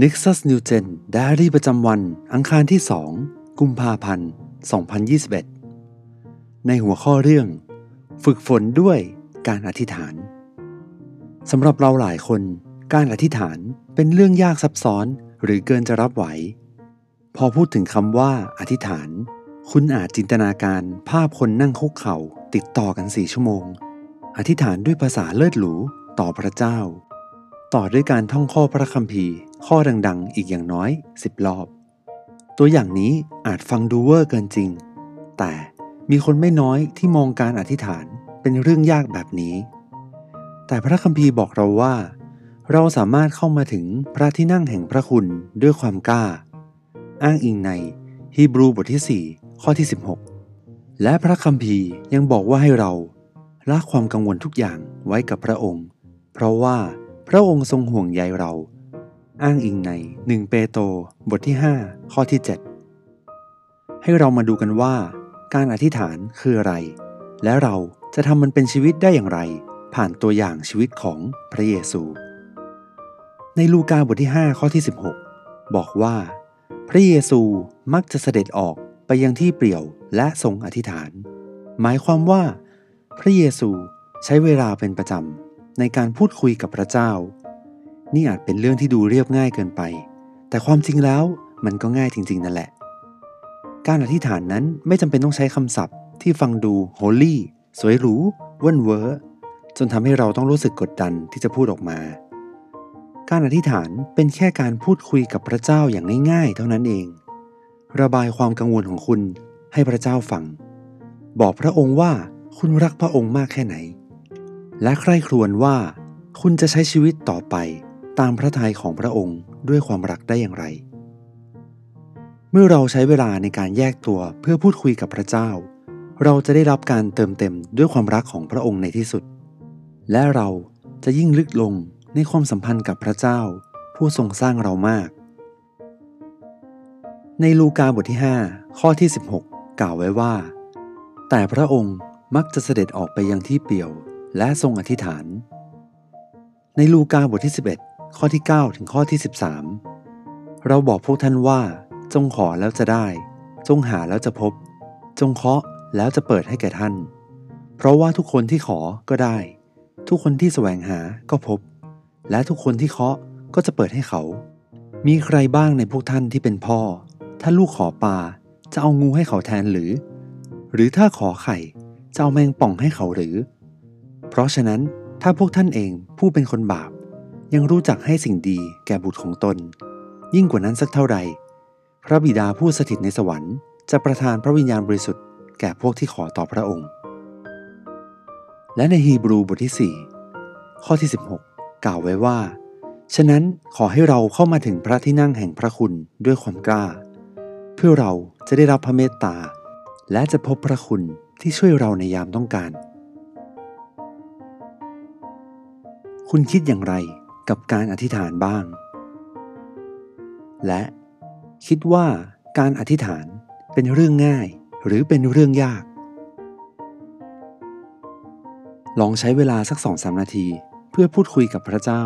Nexus New Gen ไดอารี่ประจำวัน อังคารที่ 2 กุมภาพันธ์ 2021 ในหัวข้อเรื่อง ฝึกฝนด้วยการอธิษฐานสำหรับเราหลายคนการอธิษฐานเป็นเรื่องยากซับซ้อนหรือเกินจะรับไหว พอพูดถึงคำว่าอธิษฐาน คุณอาจจินตนาการภาพคนนั่งคุกเข่าติดต่อกันสี่ชั่วโมง อธิษฐานด้วยภาษาเลิศหรูต่อพระเจ้า ต่อด้วยการท่องข้อพระคัมภีร์ ข้อดังๆ อีกอย่างน้อยสิบรอบ ตัวอย่างนี้อาจฟังดูเวอร์เกินจริง แต่มีคนไม่น้อยที่มองการอธิษฐานเป็นเรื่องยากแบบนี้ แต่พระคัมภีร์บอกเราว่า เราสามารถเข้ามาถึงพระที่นั่งแห่งพระคุณด้วยความกล้า อ้างอิงในฮีบรูบทที่ 4 ข้อที่ 16 และพระคัมภีร์ยังบอกว่าให้เราละความกังวลทุกอย่างไว้กับพระองค์ เพราะว่าพระองค์ทรงห่วงใยเรา อ้างอิงใน 1 เปโตรบทที่ 5 ข้อที่ 7 ให้เรามาดูกันว่าการอธิษฐานคืออะไร และเราจะทำมันเป็นชีวิตได้อย่างไร ผ่านตัวอย่างชีวิตของพระเยซู ในลูกาบทที่ 5 ข้อที่ 16 บอกว่า พระเยซูมักจะเสด็จออกไปยังที่เปลี่ยวและทรงอธิษฐาน หมายความว่า พระเยซูใช้เวลาเป็นประจำในการพูดคุยกับพระเจ้า นี่อาจเป็นเรื่องที่ดูเรียบง่ายเกินไป แต่ความจริงแล้วมันก็ง่ายจริง ๆ นั่นแหละ การอธิษฐานนั้นไม่จำเป็นต้องใช้คำศัพท์ ที่ฟังดู holy สวยหรูเว่นเวอร์จนทำให้เราต้องรู้สึกกดดันที่จะพูดออกมา การอธิษฐานเป็นแค่การพูดคุยกับพระเจ้าอย่างง่ายๆ เท่านั้นเอง ระบายความกังวลของคุณให้พระเจ้าฟัง บอกพระองค์ว่าคุณรักพระองค์มากแค่ไหน และใคร่ครวญว่าคุณจะใช้ชีวิตต่อไป ตามพระทัยของพระองค์ด้วยความรักได้อย่างไร เมื่อเราใช้เวลาในการแยกตัวเพื่อพูดคุยกับพระเจ้า เราจะได้รับการเติมเต็มด้วยความรักของพระองค์ในที่สุด และเราจะยิ่งลึกลงในความสัมพันธ์กับพระเจ้า ผู้ทรงสร้างเรามาก ในลูกาบทที่ 5 ข้อที่ 16 กล่าวไว้ว่า แต่พระองค์มักจะเสด็จออกไปยังที่เปี่ยว และทรงอธิษฐาน ในลูกาบทที่ 11 ข้อที่ 9 ถึงข้อที่ 13 เราบอกพวกท่านว่า จงขอแล้วจะได้ จงหาแล้วจะพบ จงเคาะแล้วจะเปิดให้แก่ท่าน เพราะว่าทุกคนที่ขอก็ได้ ทุกคนที่แสวงหาก็พบ และทุกคนที่เคาะก็จะเปิดให้เขา มีใครบ้างในพวกท่านที่เป็นพ่อ ถ้าลูกขอปลาจะเอางูให้เขาแทนหรือ หรือถ้าขอไข่จะเอาแมงป่องให้เขาหรือ เพราะฉะนั้นถ้าพวกท่านเองผู้เป็นคนบาป ยังรู้จักให้สิ่งดีแก่บุตรของตน ยิ่งกว่านั้นสักเท่าใด พระบิดาผู้สถิตในสวรรค์จะประทานพระวิญญาณบริสุทธิ์แก่พวกที่ขอต่อพระองค์ และในฮีบรูบทที่ 4 ข้อที่ 16 กล่าวไว้ว่า ฉะนั้นขอให้เราเข้ามาถึงพระที่นั่งแห่งพระคุณด้วยความกล้า เพื่อเราจะได้รับพระเมตตา และจะพบพระคุณที่ช่วยเราในยามต้องการ คุณคิดอย่างไร กับการอธิษฐานบ้าง และคิดว่าการอธิษฐานเป็นเรื่องง่ายหรือเป็นเรื่องยาก ลองใช้เวลาสักสองสามนาทีเพื่อพูดคุยกับพระเจ้า